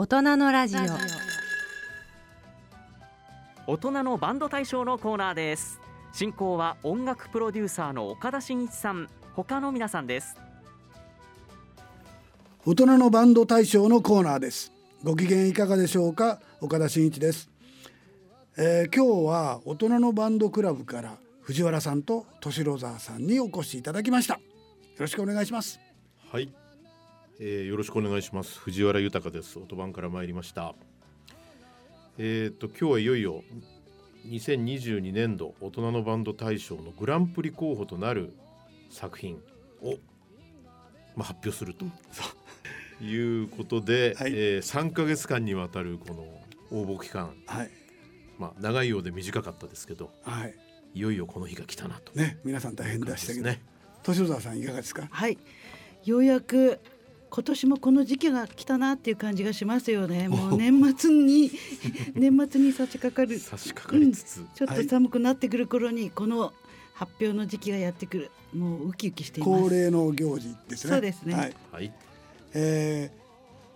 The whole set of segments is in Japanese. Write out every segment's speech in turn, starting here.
大人のラジオ。大人のバンド大賞のコーナーです。進行は音楽プロデューサーの岡田真一さん。他の皆さんです。大人のバンド大賞のコーナーです。ご機嫌いかがでしょうか？岡田真一です、えー今日は大人のバンドクラブから藤原さんと敏郎沢さんにお越しいただきました。よろしくお願いします。はい、えーよろしくお願いします。藤原豊です。音番から参りました。えっ、と今日はいよいよ2022年度大人のバンド大賞のグランプリ候補となる作品を、まあ、発表するということで、はい。え3ヶ月間にわたるこの応募期間、はい。まあ、長いようで短かったですけどはい。いよいよこの日が来たなと。ね皆さん大変でしたけど、ね。敏郎沢さんいかがですか？はい、ようやく今年もこの時期が来たなっていう感じがしますよね。もう年末に 年末に差し掛かる。差し掛かりつつ、ちょっと寒くなってくる頃にこの発表の時期がやってくる。もうウキウキしています。恒例の行事ですね。そうですね。はい。はい。えー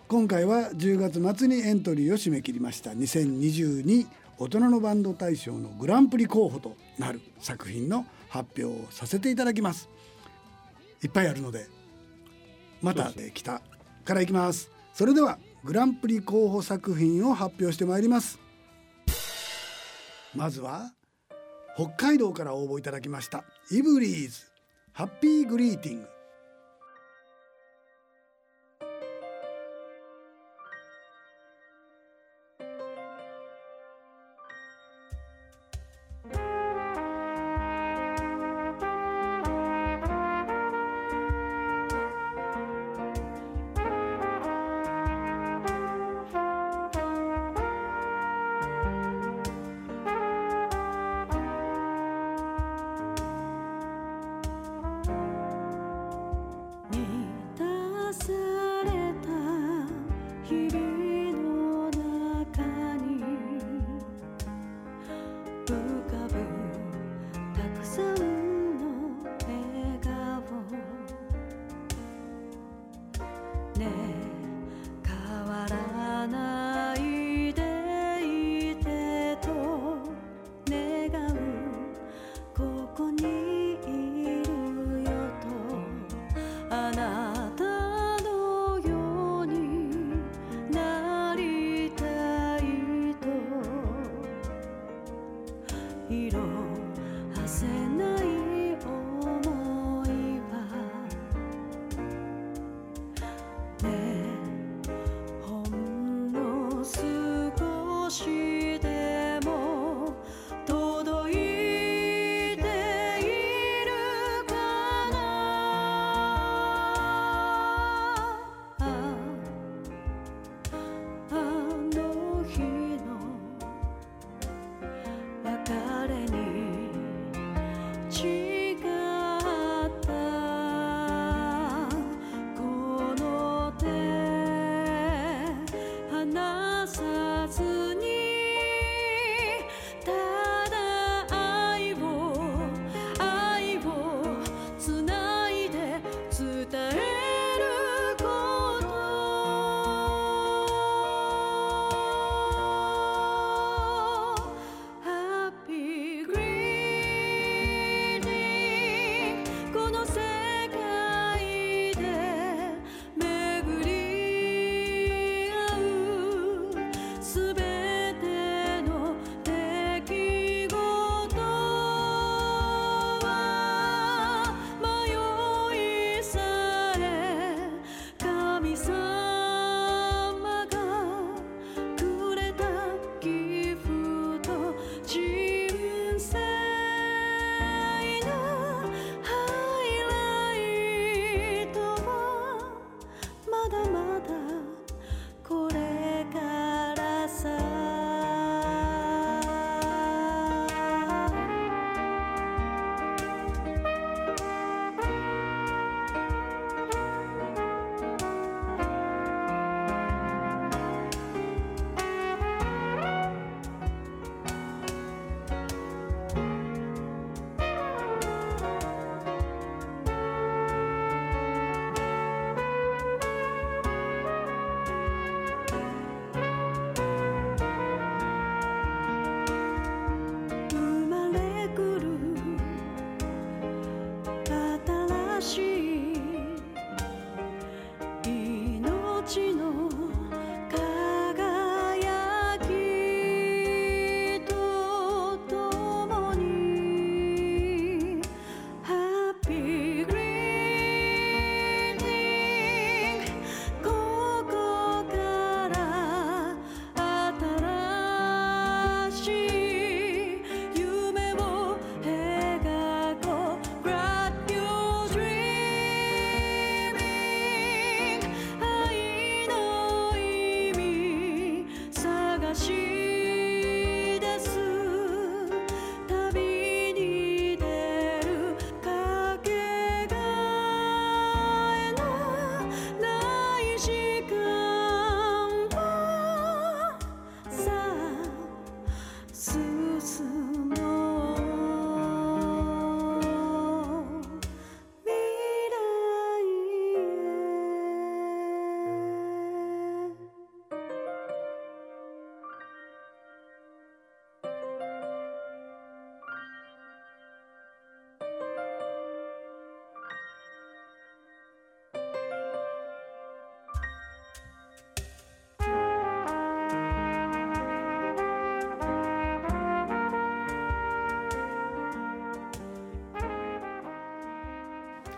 今回は10月末にエントリーを締め切りました。2022大人のバンド大賞のグランプリ候補となる作品の発表をさせていただきます。いっぱいあるのでまたですできた。からいきます。それではグランプリ候補作品を発表してまいります。まずは北海道から応募いただきましたイブリーズハッピーグリーティング。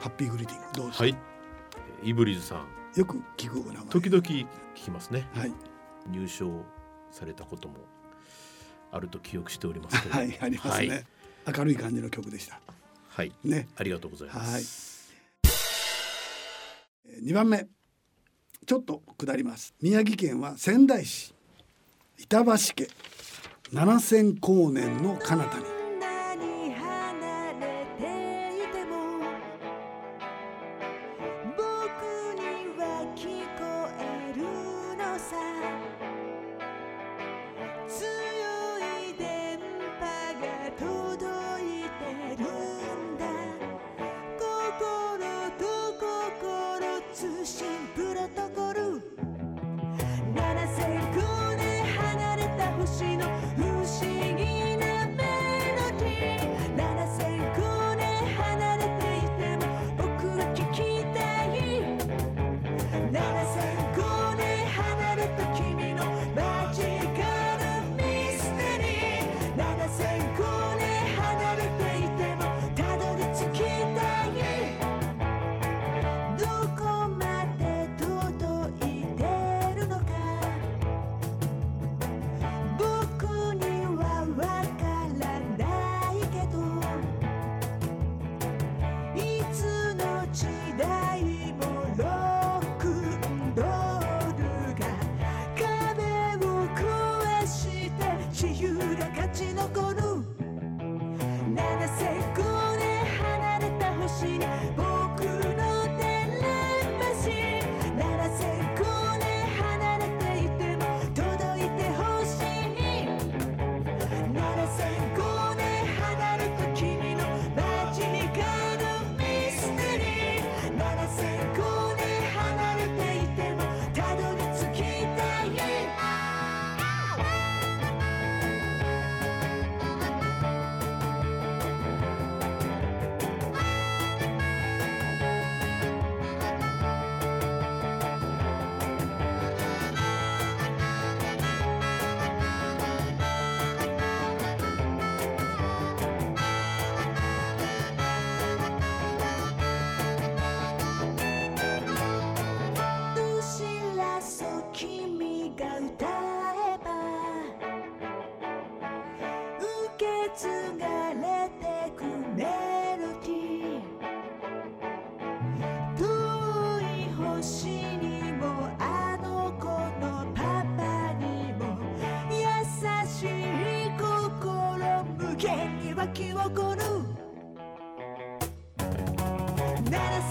ハッピーグリーティング。どうですか、はい。イブリーズさん。よく聞く時々聞きますね。はい。入賞されたこともあると記憶しておりますはいありますね、はい。明るい感じの曲でした。はい。ね。ありがとうございます。2番目。ちょっと下ります。宮城県は仙台市。板橋家。七千光年の彼方に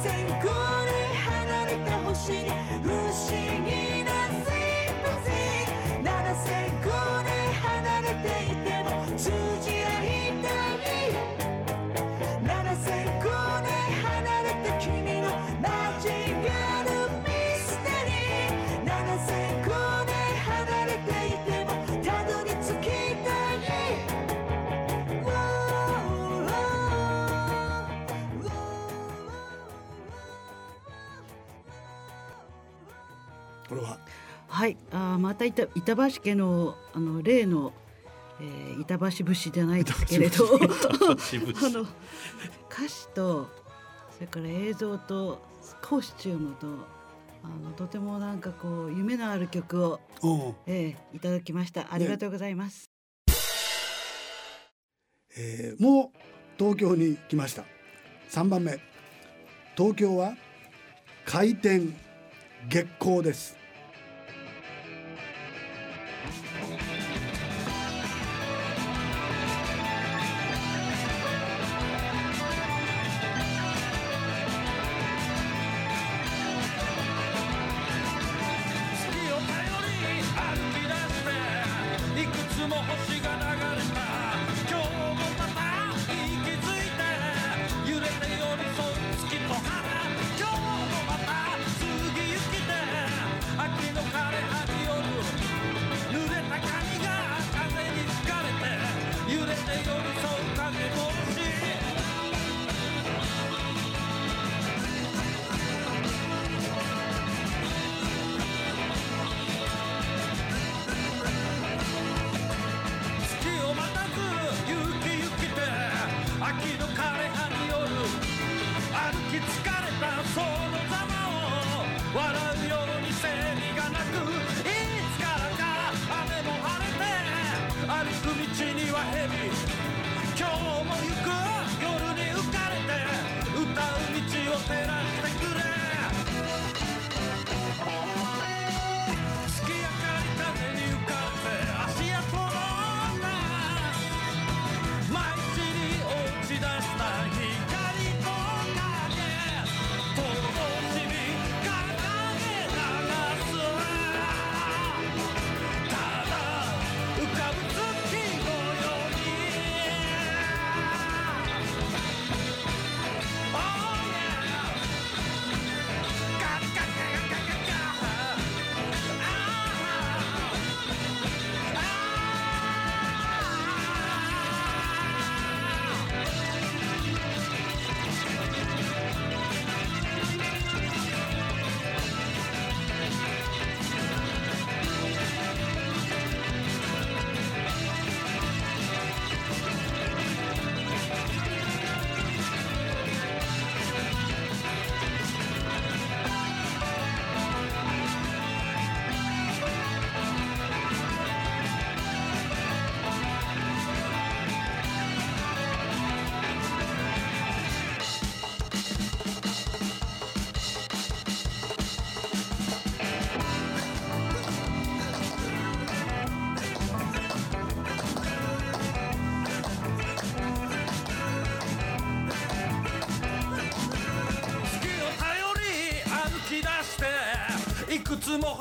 7000光はい、あーまた板板橋家のあの例の、えー板橋節じゃないですけれど。あの歌詞とそれから映像とコスチュームとあのとてもなんかこう夢のある曲を、えーいただきました。ありがとうございます、えーもう東京に来ました。3番目。東京は回転月光です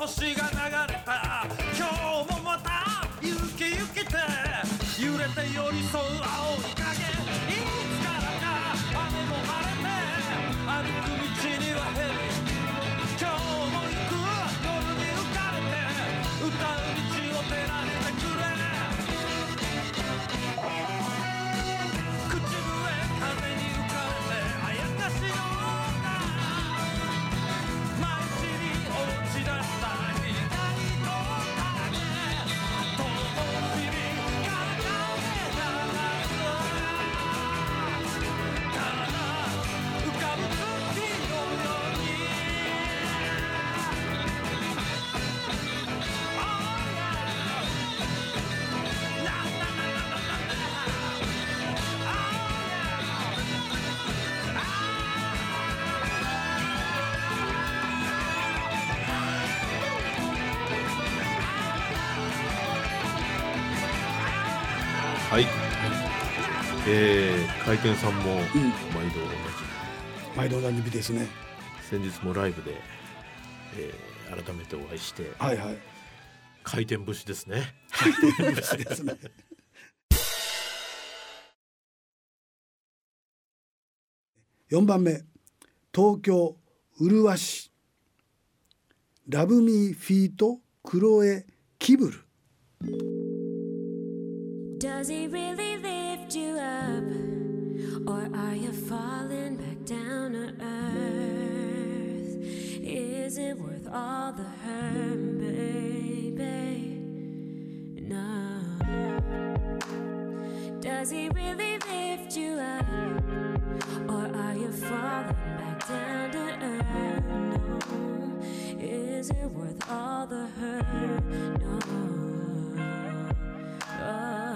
しえー、回転さんもうん。毎度同じ。毎度おなじみですね。先日もライブで、えー改めてお会いしてはいはい。回転節ですね。ですね。4番目。東京麗し。ラブミーフィートクロエキブル。Does he really lift you up? All the hurt, baby? No. Does he really lift you up? Or are you falling back down to earth? No. Is it worth all the hurt? No. Oh.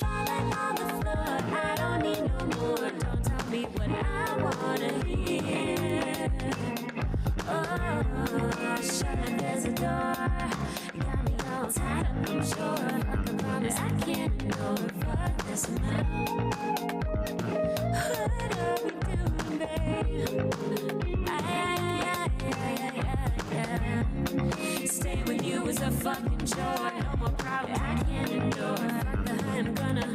Falling on the floor, I don't need no more. Don't tell me what I wanna hear. Oh, shut there's a door. Got me all tied up, I'm sure. I can't ignore. Fuck this amount. What doing, babe? Ay, ay, ay, ay. Stay with you is a fucking chore. No more problems I can't endure. I'm gonna.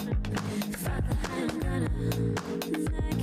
I'm gonna.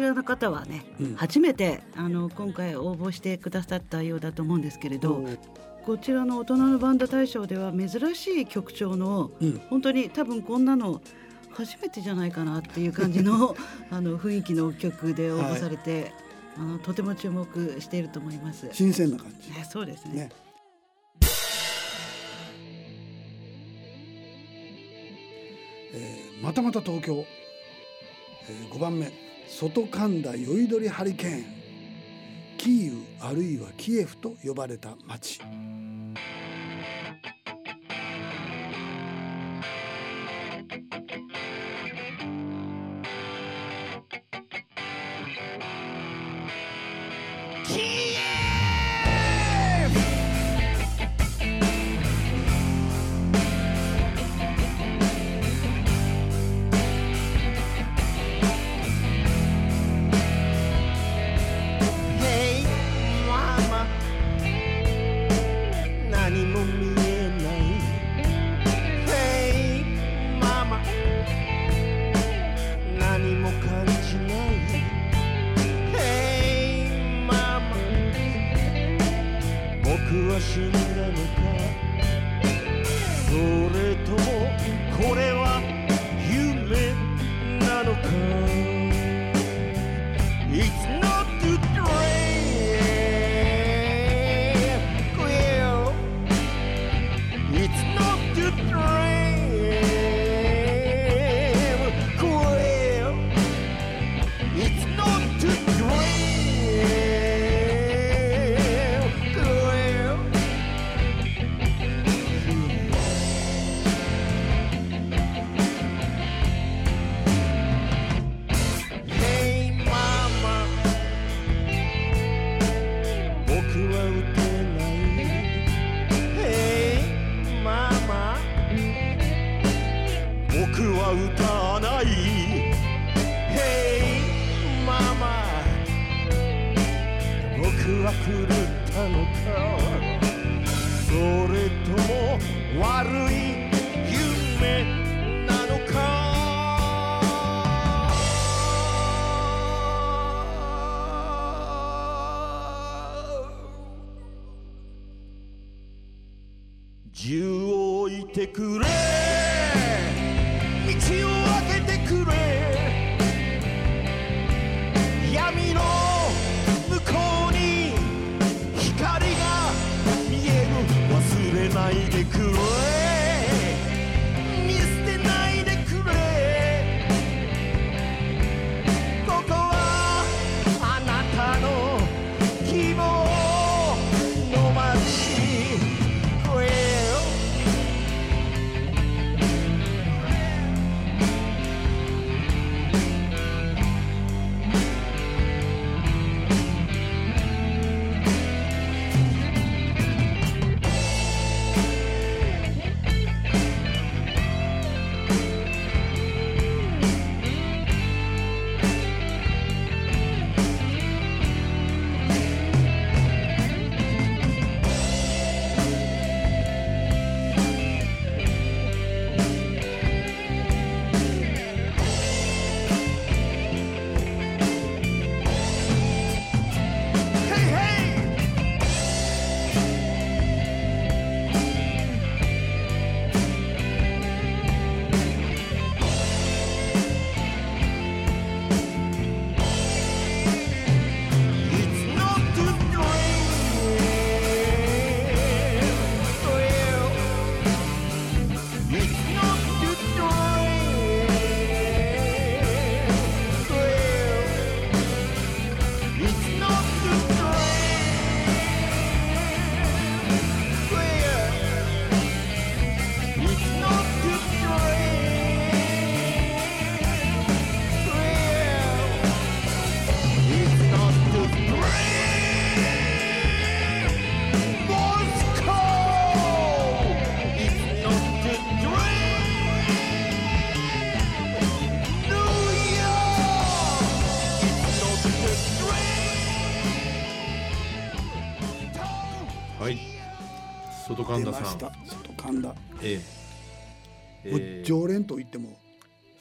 ちらの方はね、初めてあの今回応募してくださったようだと思うんですけれど、こちらの大人のバンド大賞では珍しい曲調の、うん本当に多分こんなの初めてじゃないかなっていう感じの あの雰囲気の曲で応募されて、あのとても注目していると思います。ね、新鮮な感じ。そうですね。ね。えーまたまた東京、えー、5番目外神田酔いどりハリケーン。キーウあるいはキエフと呼ばれた町。道を開けてくれ。闇の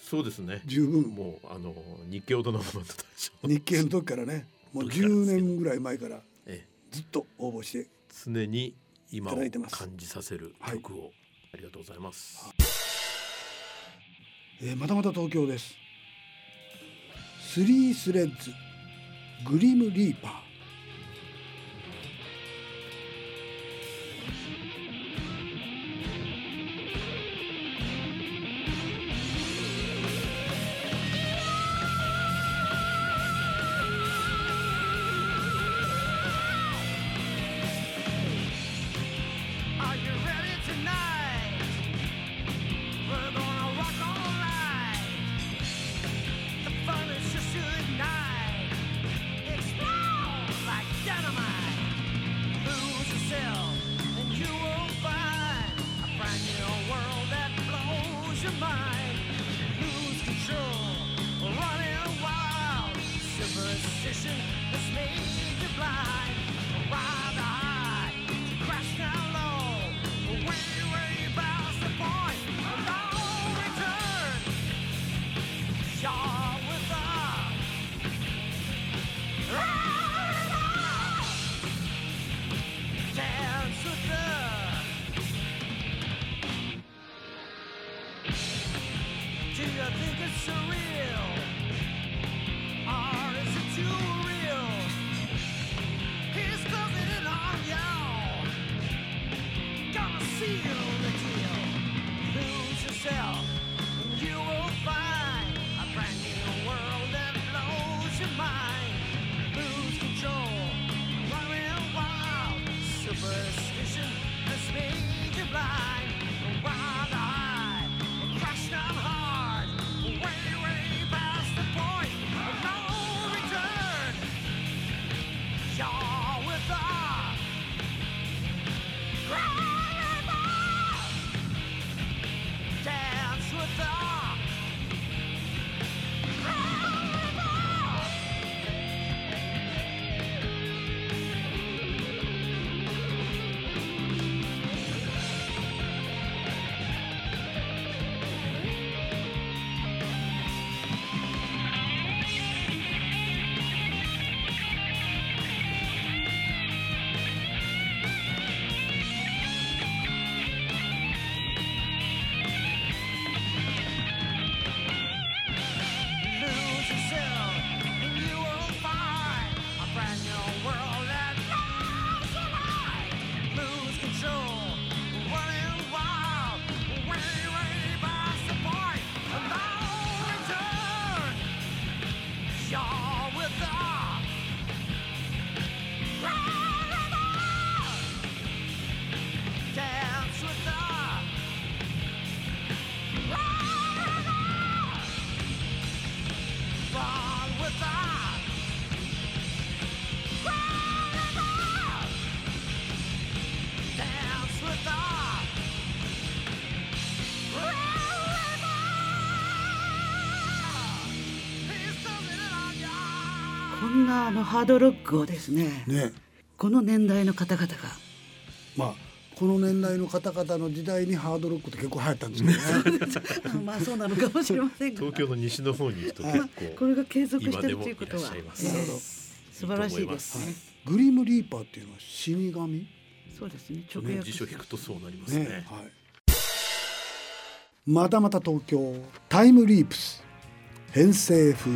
そうですね。十分。もうあの日経大人のバンド大賞日系の時からね。もう時からです10けど。年ぐらい前からええ。ずっと応募して。常に今を感じさせる曲を、ありがとうございます。えーまたまた東京です。スリースレッズグリムリーパーハードロックをですねね。この年代の方々が。まあこの年代の方々の時代にハードロックって結構流行ったんですけどねあまあそうなのかもしれませんが。東京の西の方に行くと結構これが継続してる今でもということはええなるほど素晴らしいですね。グリムリーパーっていうのは死神？そうですね。直ね訳辞書引くとそうなりますね。ねはい。またまた東京タイムリープス。偏西風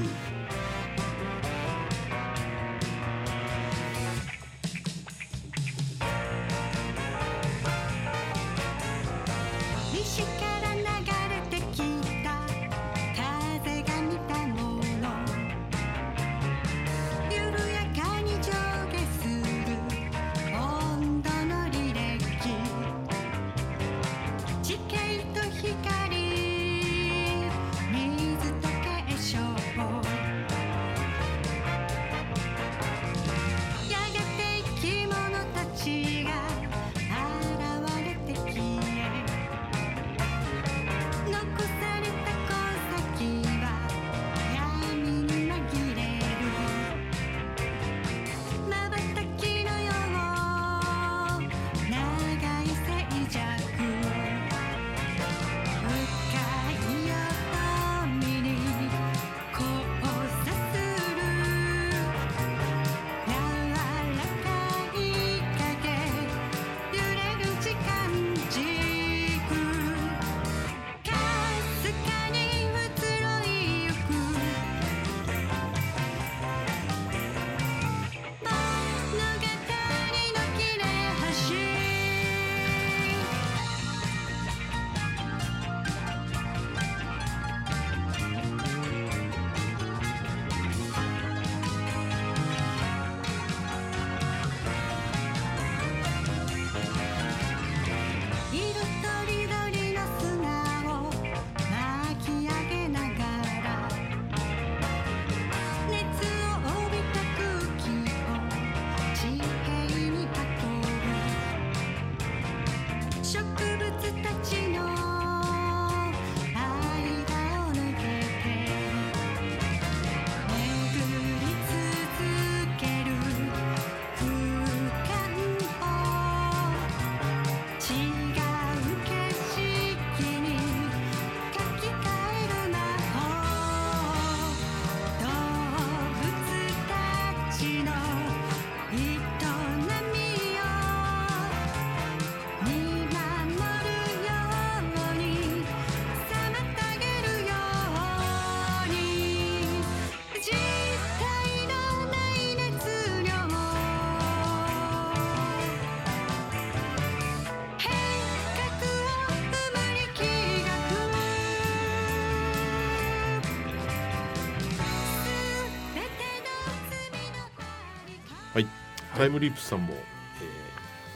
タイムリープさんも、え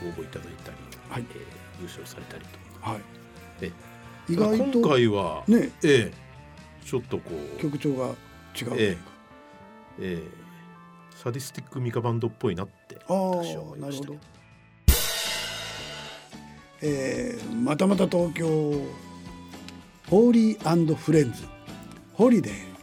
ー、ご応募いただいたり、はい。えー優勝されたりはい。え意外と。意外と今回は、ね。ええちょっとこう、曲調が違うえうか。ええサディスティックミカバンドっぽいなってあ私はあなるほど。思いました。えーまたまた東京ホーリーフレンズ。ホリデー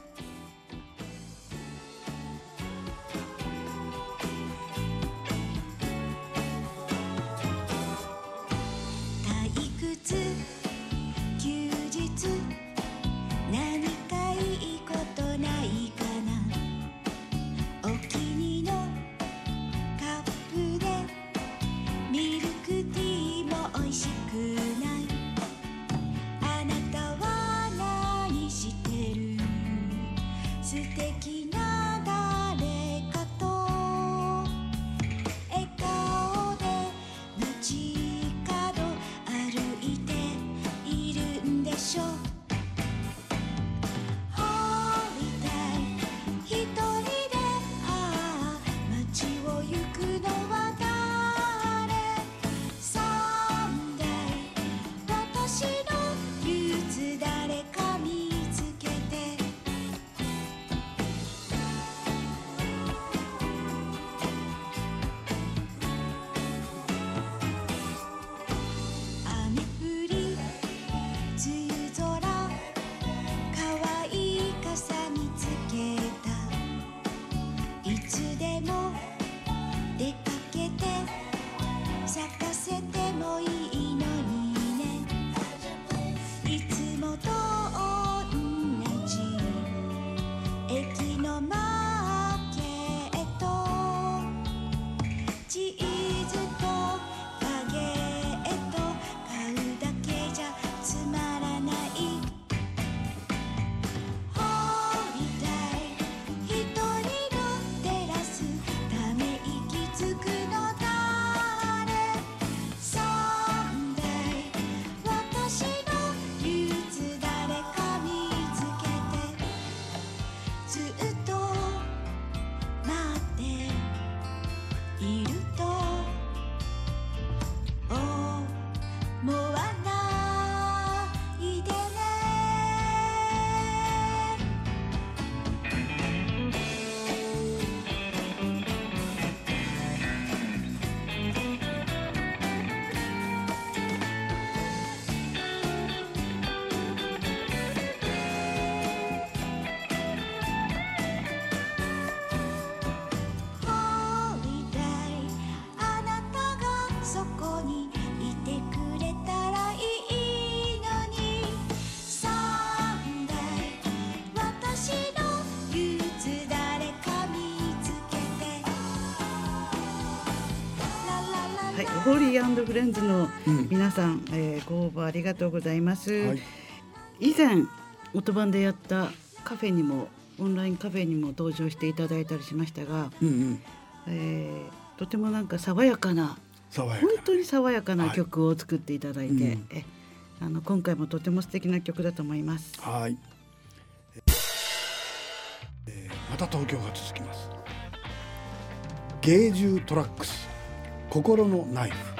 ーフレンズのうん。皆さん、えーご応募ありがとうございます。はい。以前音版でやったカフェにもオンラインカフェにも登場していただいたりしましたが、うんうん。えーとてもなんか爽やかな爽やか。本当に爽やかなはい。曲を作っていただいて、うん。えあの今回もとても素敵な曲だと思います。はい、えーまた東京が続きます。芸獣トラックス。心のナイフ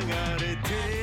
流れて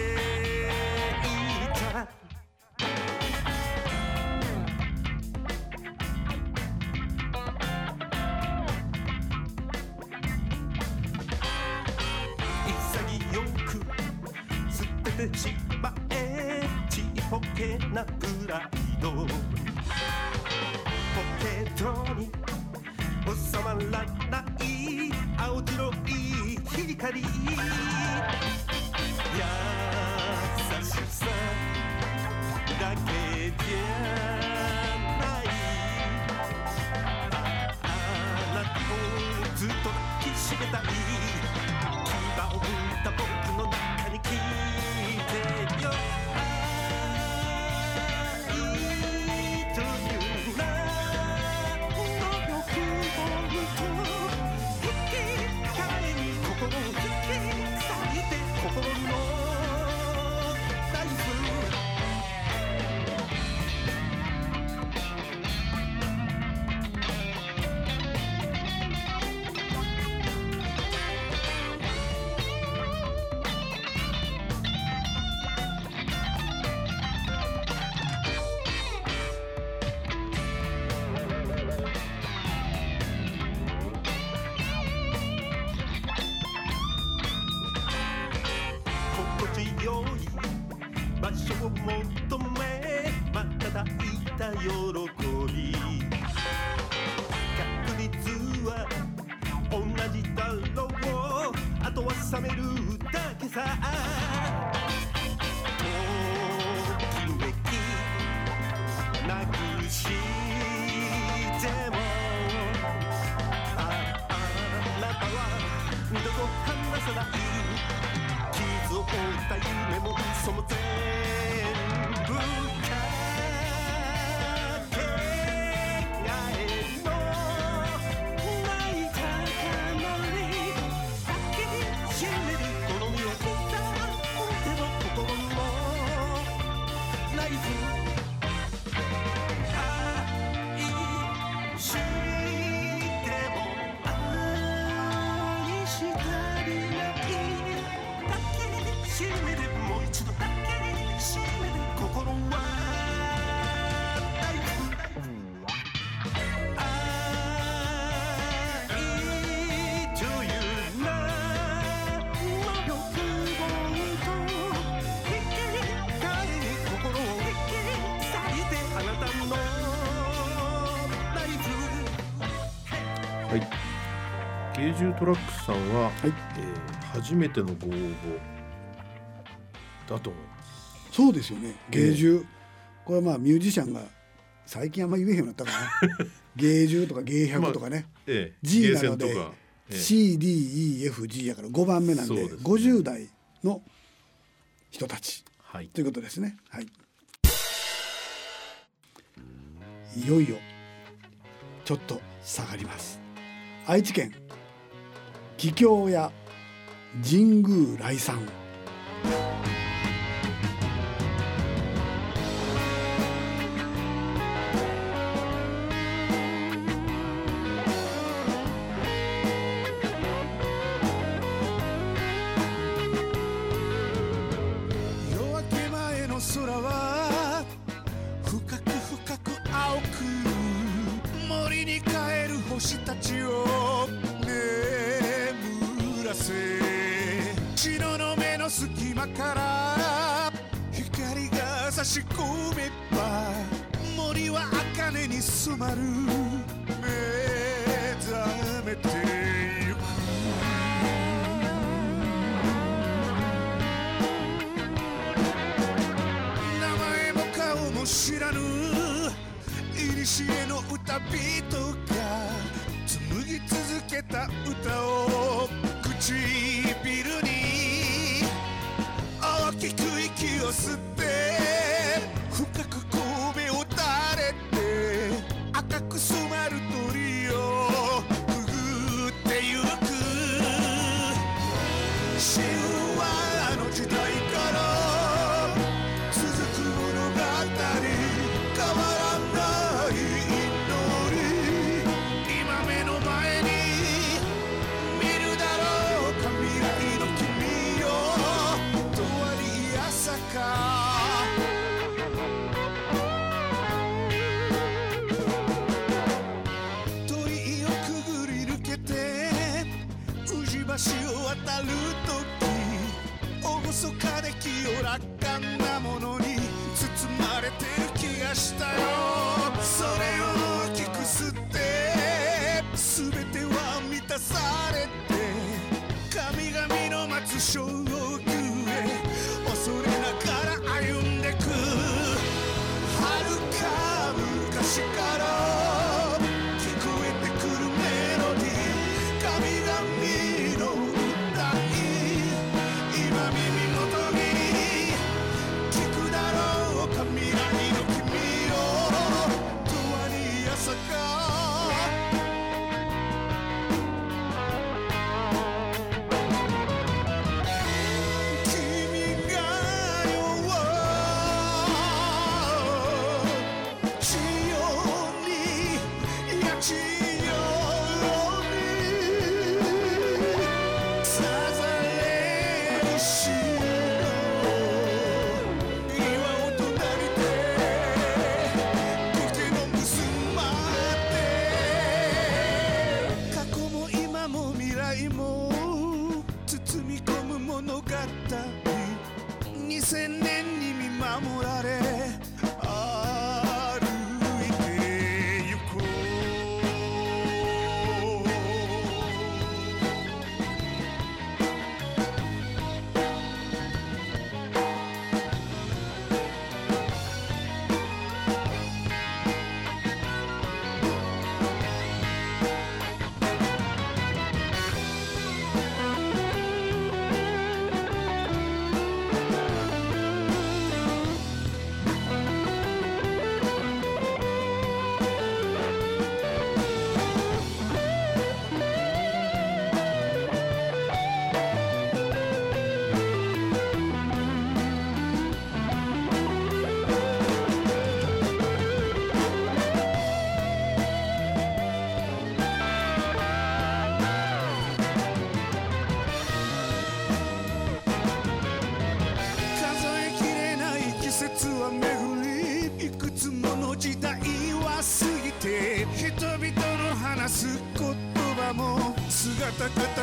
ゲージュトラックさんは、はい。えー初めてのご応募だと思います。そうですよね。芸獣、これはまあミュージシャンが最近あんま言えへんようになったかな芸獣とか芸百とかね、ええ、G なのでええ。CDEFG やから5番目なんでですね。50代の人たち。はい。ということですね。はい。いよいよちょっと下がります。愛知県桔梗屋神宮来参染まる目覚めてゆく名前も顔も知らぬ。古の歌人が紡ぎ続けた歌を唇に大きく息を吸って深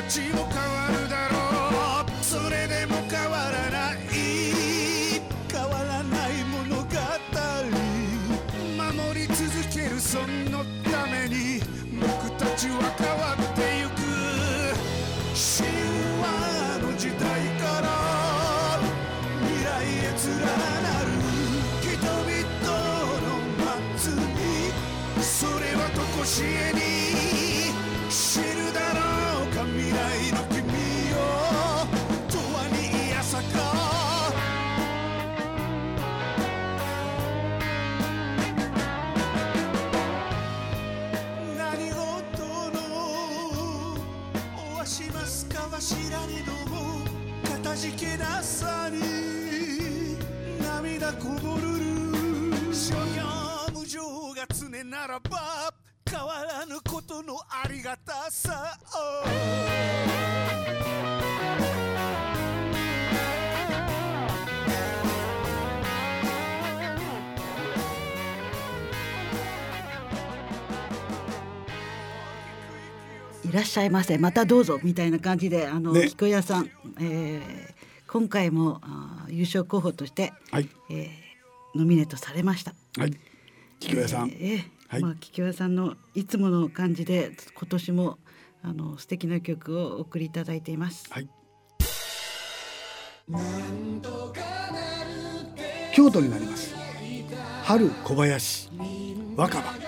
寂寞。らっしゃいませ。またどうぞみたいな感じであの、ね、菊屋さん、えー、今回もあ優勝候補として、はい、えー、ノミネートされました。はい、菊屋さん、えーはい、まあ、菊屋さんのいつもの感じで今年もあの素敵な曲をお送りいただいています。はい、京都になります。春小林若葉。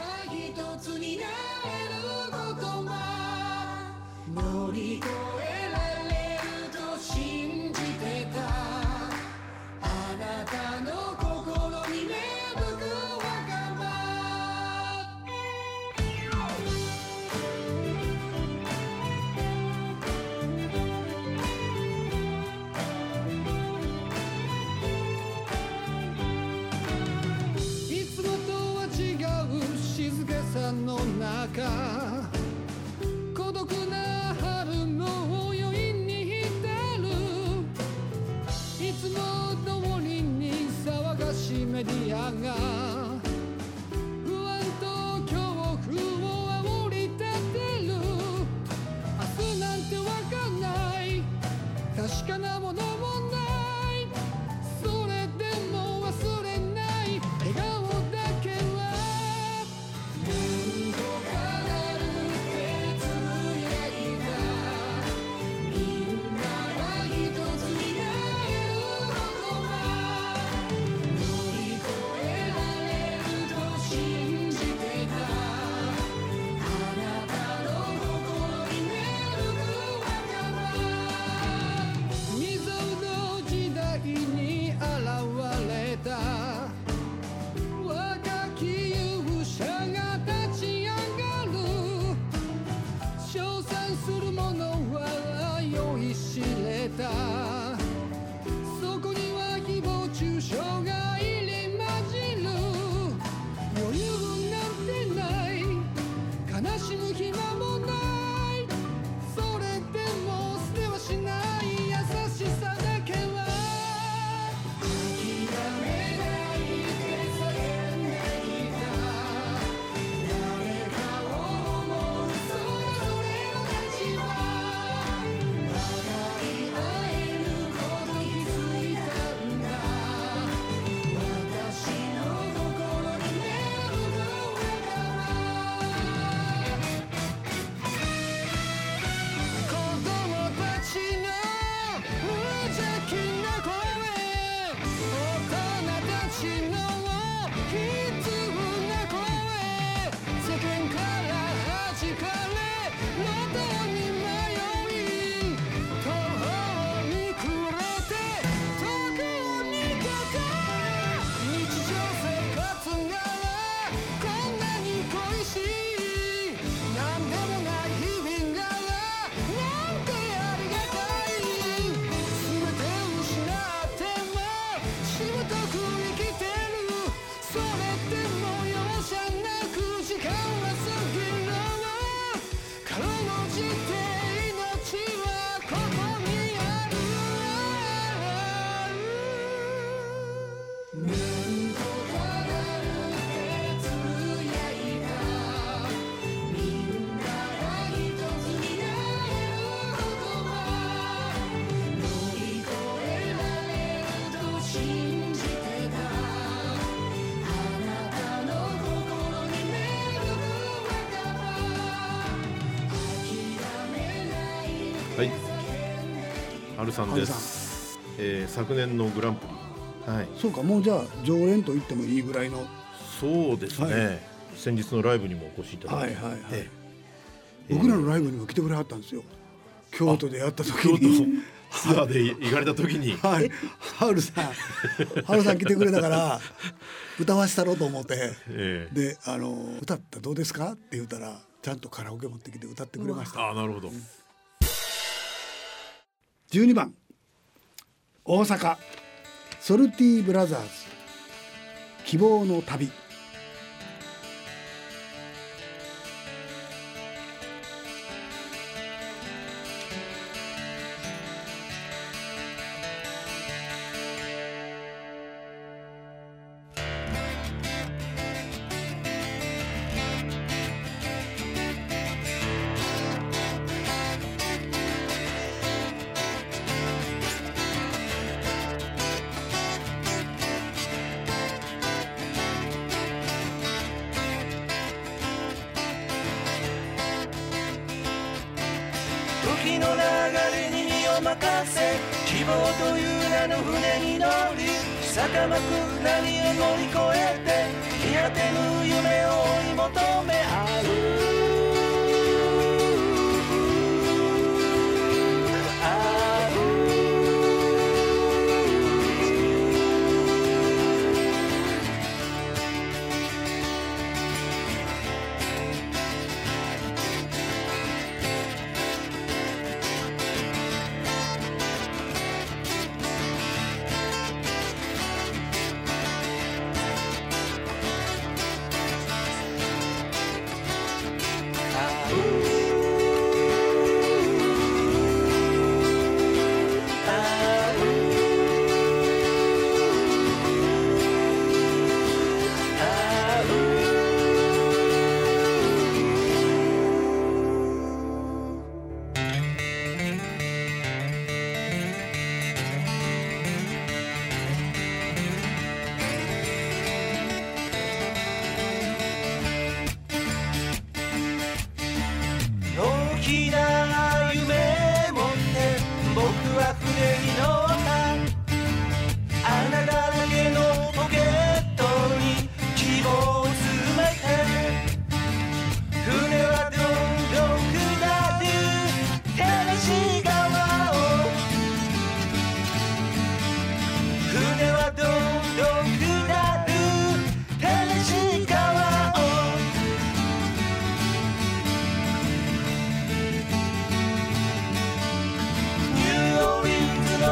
さんです、えー昨年のグランプリ。はい。そうかもうじゃあ常連と言ってもいいぐらいの。そうですね、はい。先日のライブにもお越しいただいて、はいはいはい。え僕らのライブにも来てくれはったんですよ。京都でやった時京都にツアーで行かれた時に。はい。ハルさん。ハルさん来てくれたから歌わしたろうと思って。ええ。であの歌ったらどうですか？って言ったらちゃんとカラオケ持ってきて歌ってくれました。ああなるほど、12番。大阪。ソルティブラザーズ。希望の旅。せ希望という名の船に乗り坂巻く波を乗り越えて日当てぬ夢を追い求め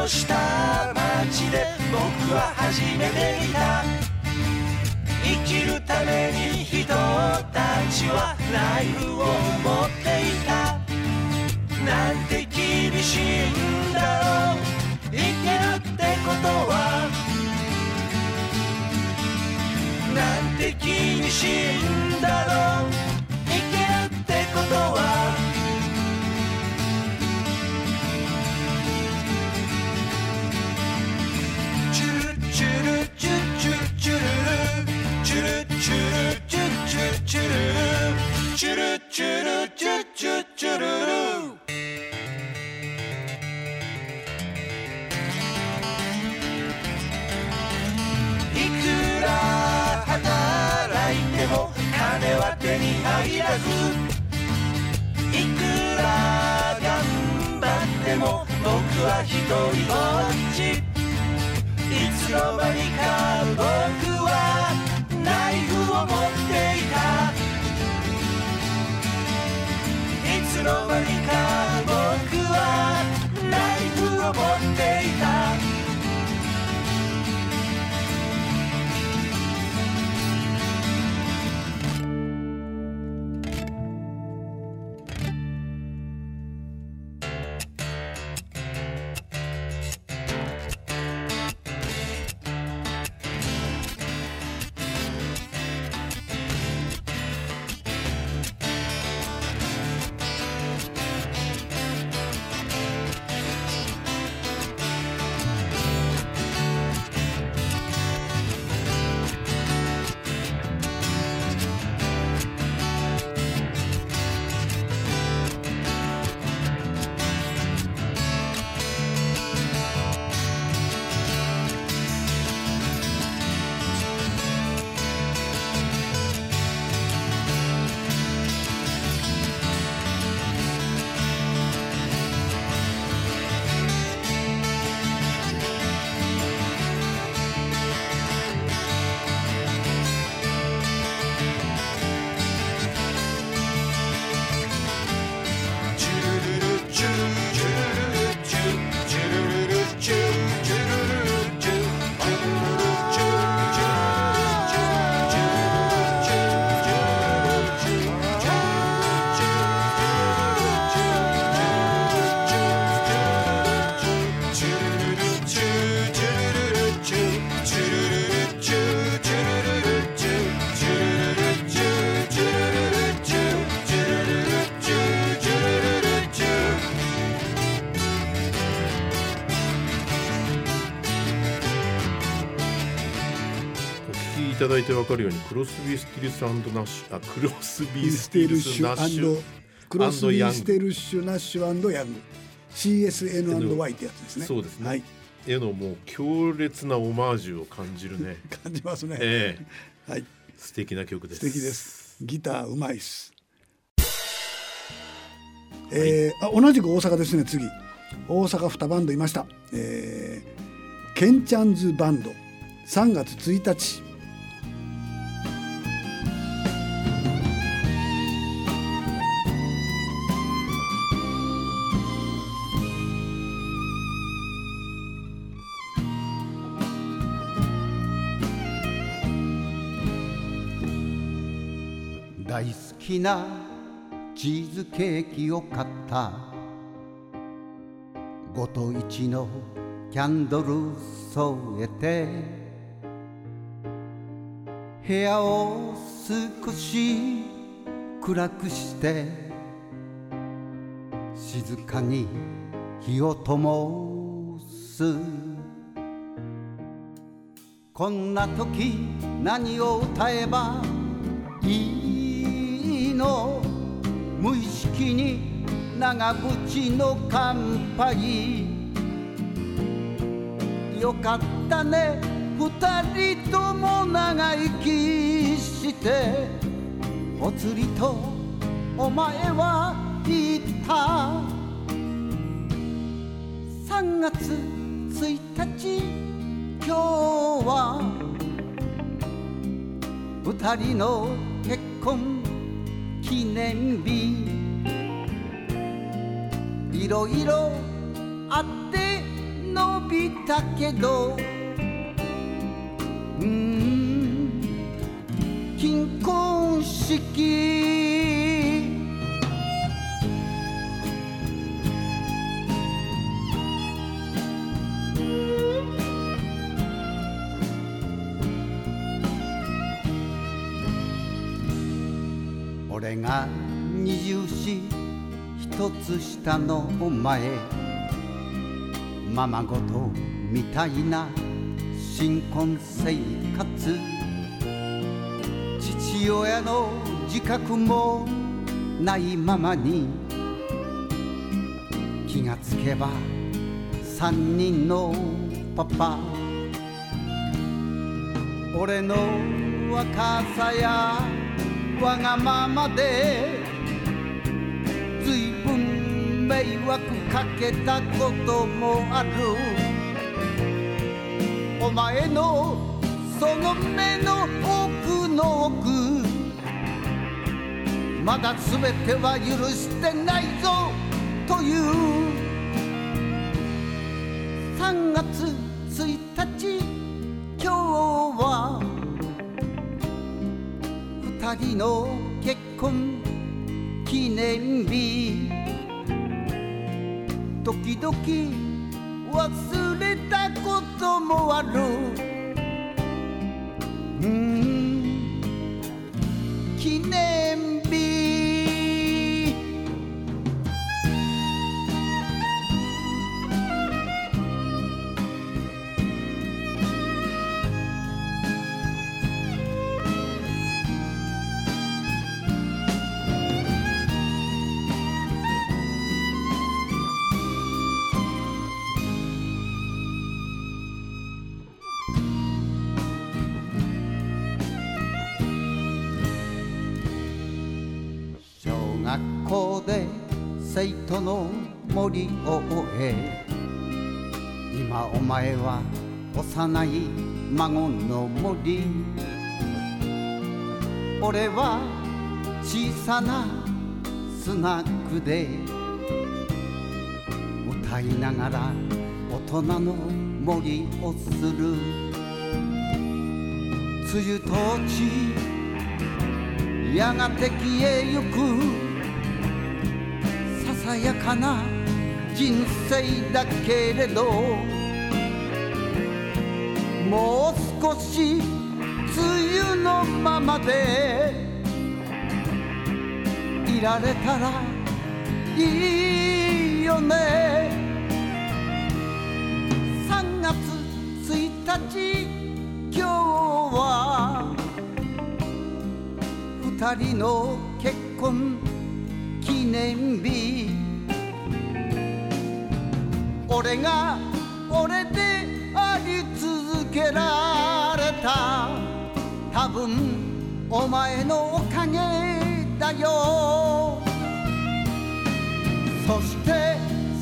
ンズの下町で僕は初めて見た。生きるために人たちはナイフを持っていた。なんて厳しいんだろう。生きるってことは。なんて厳しいんだろう。チュルチュチュチュルル。いくら働いても金は手に入らず。いくら頑張っても僕は一人ぼっち。いつの間にか僕はナイフを持ってつの間にか僕はナイフを持っていた。ただいてわかるようにクロスビースティルスナッシュあクロスビースティルスナッシュクロスビーステヤンルシュナッシュヤング CSN&Y ってやつですねそうですねはヤングへのもう強烈なオマージュを感じるね感じますね、ええはい素敵な曲です素敵ですギターうまいっすえーあ同じく大阪ですね次大阪2バンドいました、えー、ケンチャンズバンド3月1日きなチーズケーキを買った。ごと一のキャンドル添えて。部屋を少し暗くして。静かに火を灯す。こんな時何を歌えばいい？の無意識に長渕の乾杯。よかったね二人とも長生きして。お釣りとお前は言った。3月1日今日は。二人の結婚記念日。いろいろあって伸びたけど。うん。金婚式。が二十四一つ下のお前ままごとみたいな新婚生活。父親の自覚もないままに気がつけば三人のパパ。俺の若さやわがままでずいぶん迷惑かけたこともある。お前のその目の奥の奥まだ全ては許してないぞという。3月二人の結婚記念日。時々忘れたこともある。うん。の森を終え。今お前は幼い孫の森。俺は小さなスナックで。歌いながら大人の森をする。梅雨とちやがて消えゆく。ささやかな人生だけれどもう少し梅雨のままでいられたらいいよね。3月1日今日は二人の結婚記念日。俺が俺であり続けられた。多分お前のおかげだよ。そして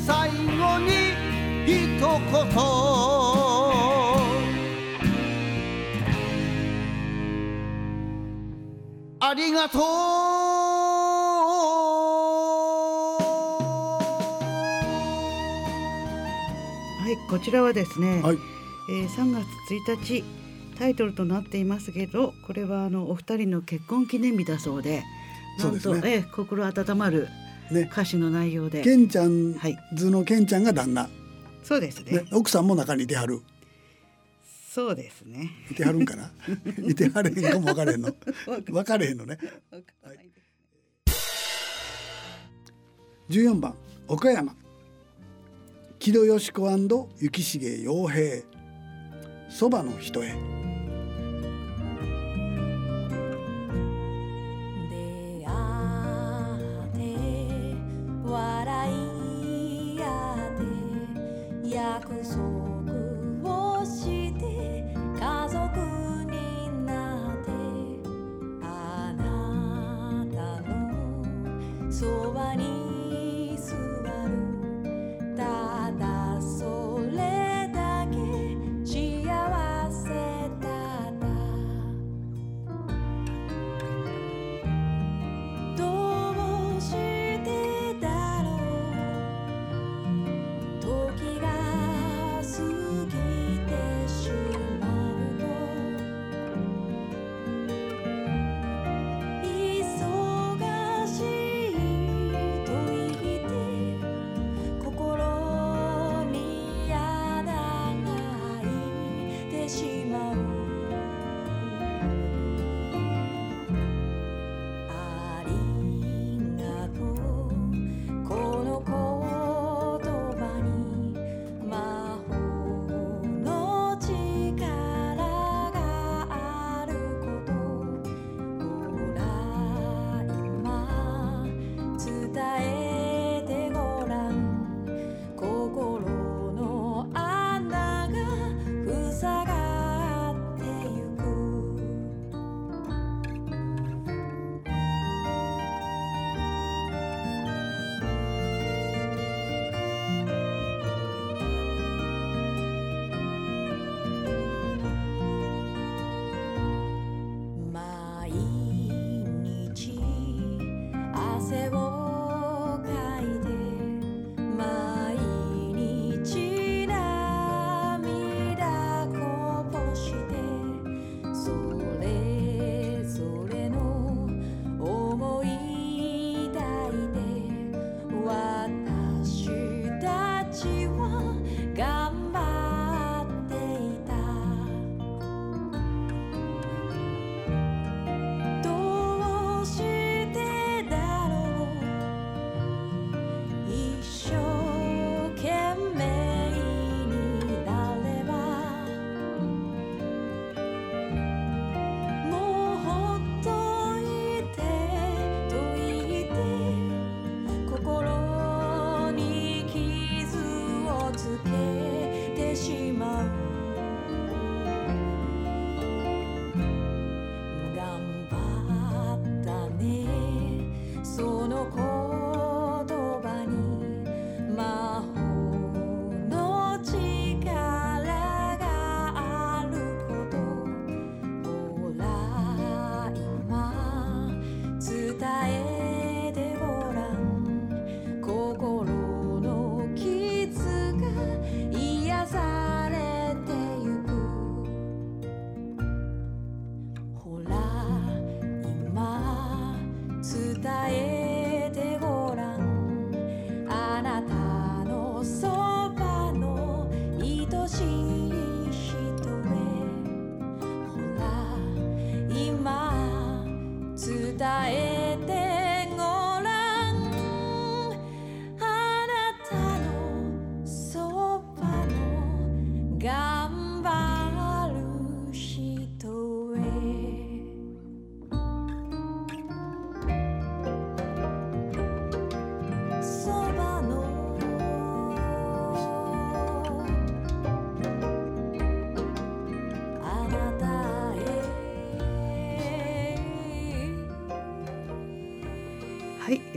最後に一言。ありがとう。こちらはですね、はい。えー3月1日タイトルとなっていますけどこれはあのお二人の結婚記念日だそうでなんとねえー心温まるね。歌詞の内容で、ケンちゃんはい。図のケンちゃんが旦那、そうですね。ね、奥さんも中にいてはる。そうですね。いてはるんかな？いてはれへんかも分かれへんの。分かれへんのね。14番岡山木戸よし子雪重洋平。そばの人へ。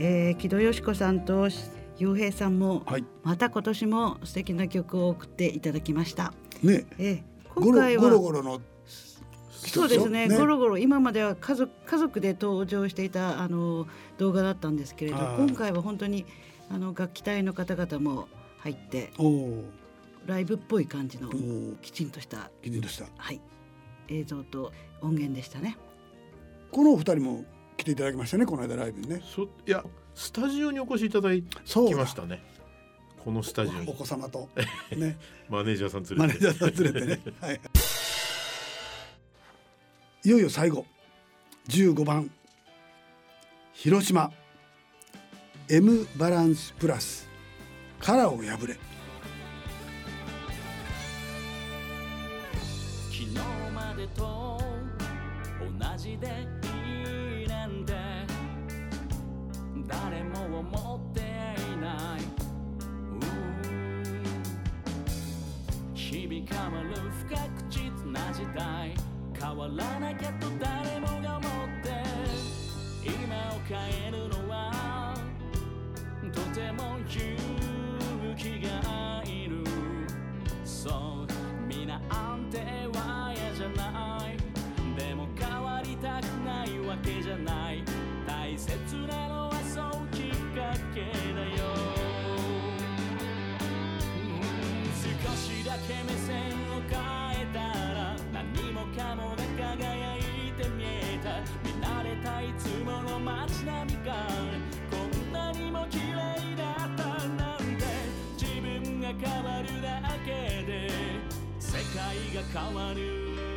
えー、木戸よし子さんと雄平さんも、はい。また今年も素敵な曲を送っていただきました。ね。えー、今回はゴロゴロのそうですね。ね。ゴロゴロ今までは家族家族で登場していたあの動画だったんですけれどはい。今回は本当にあの楽器隊の方々も入ってライブっぽい感じのきちんとした、きちんとした。はい、映像と音源でしたね。このお二人も来ていただきましたねこの間ライブにね。そいやスタジオにお越しいただきそうだましたね。このスタジオおに子様とね。マネージャーさん連れて。マネージャーさん連れてね、はい、いよいよ最後。15番。広島 M バランスプラス殻を破れ。昨日までと同じで誰も思っていない。うん。日々変わる不確実な時代。変わらなきゃと誰もが思って。今を変えるのはとても勇気がいる。そう皆安定は街並みがこんなにも綺麗だったなんて自分が変わるだけで世界が変わる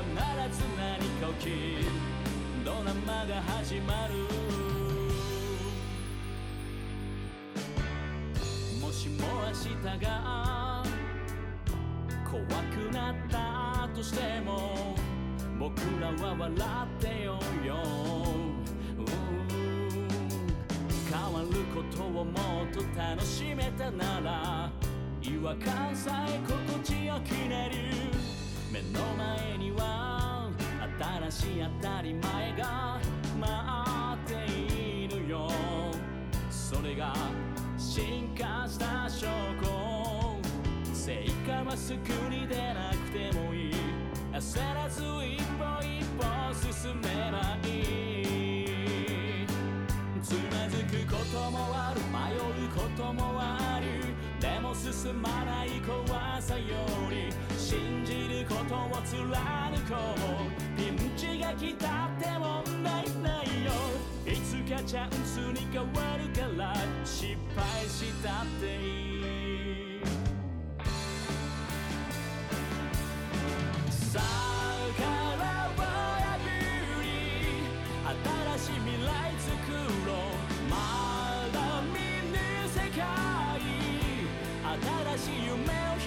必ず何か起きドラマが始まる？もしも明日が怖くなったとしても僕らは笑ってよ。うよ変わることをもっと楽しめたなら違和感さえ心地よくなる。目の前には新しい当たり前が待っているよ。それが進化した証拠。成果はすぐに出なくてもいい。焦らず一歩一歩進めばいい。つまずくこともある迷うこともある。でも進まない怖さより信じることを貫こう。ピンチが来たって問題ないよ。いつかチャンスに変わるから失敗したっていい。さあからはぶり新しい未来作ろう。まだ見ぬ世界。新しい夢を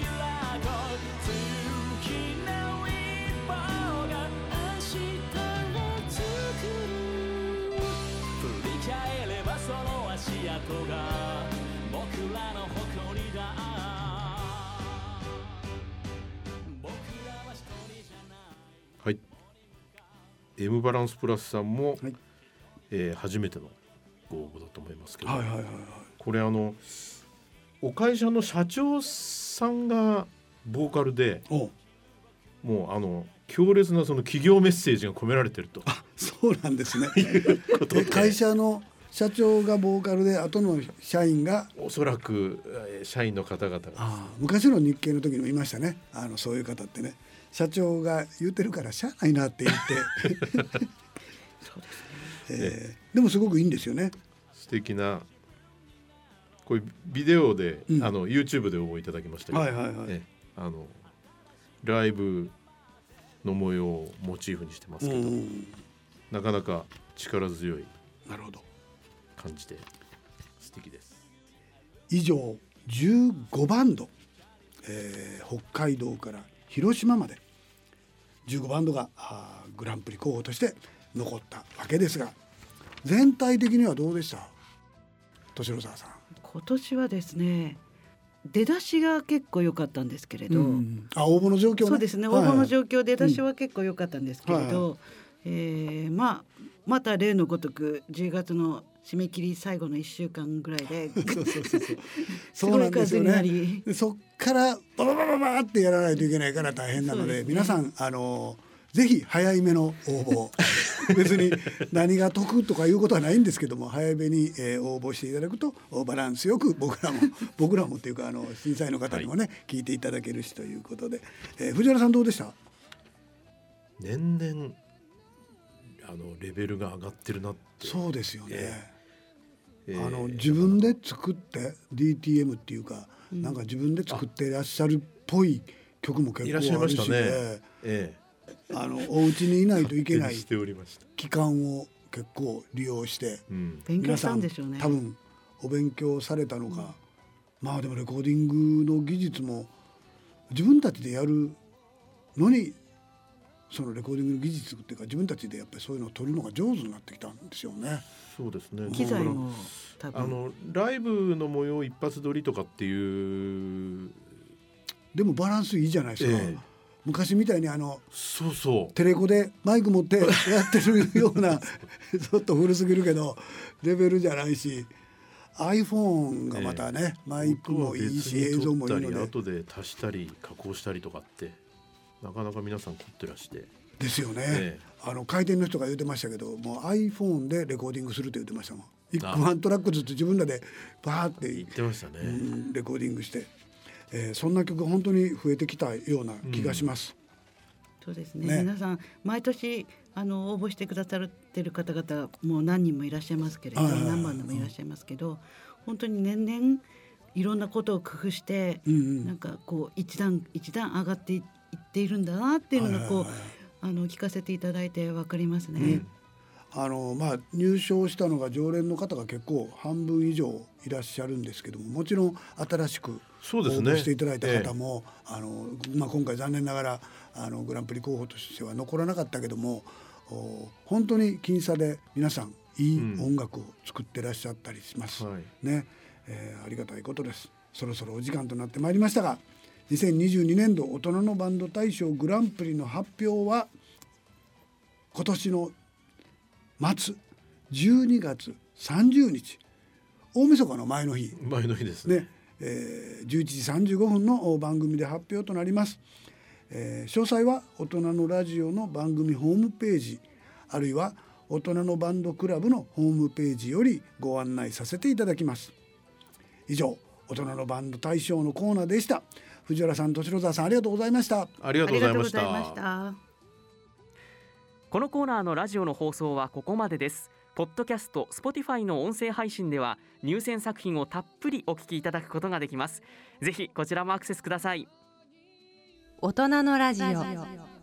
M バランスプラスさんも、はい。えー初めてのご応募だと思いますけど、はいはいはいはい。これあのお会社の社長さんがボーカルでおもうあの強烈なその企業メッセージが込められてると。そうなんですね。ことで。え会社の社長がボーカルで後の社員が？おそらくえー社員の方々が。昔の日系の時にもいましたね。あのそういう方ってね社長が言ってるからしゃあないなって言って。えーでもすごくいいんですよね。素敵なこういうビデオで、うん。あの YouTube で応募いただきましたけど、はいはいはい。えあのライブの模様をモチーフにしてますけど、うんなかなか力強い。なるほど。感じで。素敵です。以上15バンド、えー北海道から広島まで15バンドがグランプリ候補として残ったわけですが全体的にはどうでした？敏郎沢さん。今年はですね出だしが結構良かったんですけれど、うんあ応募の状況ね。そうですね、はいはい。応募の状況出だしは結構良かったんですけれど、えーまあまた例のごとく10月の締め切り最後の1週間ぐらいで そうそうそうそう。すそそっからバババババってやらないといけないから大変なのでね。皆さんあのぜひ早い目の応募 別に何が得とかいうことはないんですけども早めに、えー応募していただくとバランスよく僕らも僕らもっていうかあの審査員の方にもね、聞いていただけるしということで、えー藤原さんどうでした？年々あのレベルが上がってるなって。そうですよね、ええあの自分で作って DTM っていうか、なんか自分で作っていらっしゃるっぽい曲も結いらっしゃい構あるし、ましたね。ええ。えあのお家にいないといえけない期間を結構利用してうん、勉強したんでしょうね。多分お勉強されたのか、まあでもレコーディングの技術も自分たちでやるのにそのレコーディングの技術っていうか自分たちでやっぱりそういうのを取るのが上手になってきたんですよね。そうですね。機材も多分。あのライブの模様一発撮りとかっていうでもバランスいいじゃないですか。ええ。昔みたいにあのそうそう。テレコでマイク持ってやってるような ちょっと古すぎるけどレベルじゃないし iPhone がまたね、マイクもいいし映像もいいので。後で足したり加工したりとかってなかなか皆さん凝ってらしてですよね、えあの回転の人が言ってましたけどもう iPhone でレコーディングするって言ってましたもん。一個あワントラックずつ自分らでバーって、言ってましたね、うんレコーディングして、えーそんな曲本当に増えてきたような気がします。そうですね。ね。皆さん毎年あの応募してくださってる方々もう何人もいらっしゃいますけれど、何番でもいらっしゃいますけど本当に年々いろんなことを工夫して、うんうん。なんかこう一段一段上がっていっているんだなっていうのがこう、はいはいはいあの聞かせていただいてわかりますね。うん。あのまあ、入賞したのが常連の方が結構半分以上いらっしゃるんですけどももちろん新しく応そうですね。募していただいた方も、あのまあ、今回残念ながらあのグランプリ候補としては残らなかったけどもお本当に僅差で皆さんいいうん音楽を作ってらっしゃったりします。はい。ね。えーありがたいことです。そろそろお時間となってまいりましたが2022年度大人のバンド大賞グランプリの発表は今年の末12月30日大晦日の前の日。前の日ですね。ね、えー、11時35分の番組で発表となります、えー詳細は大人のラジオの番組ホームページあるいは大人のバンドクラブのホームページよりご案内させていただきます。以上大人のバンド大賞のコーナーでした藤原さん敏郎沢さんありがとうございました。ありがとうございました。ありがとうございました。このコーナーのラジオの放送はここまでです。ポッドキャスト Spotify の音声配信では入選作品をたっぷりお聞きいただくことができます。ぜひこちらもアクセスください。大人のラジオ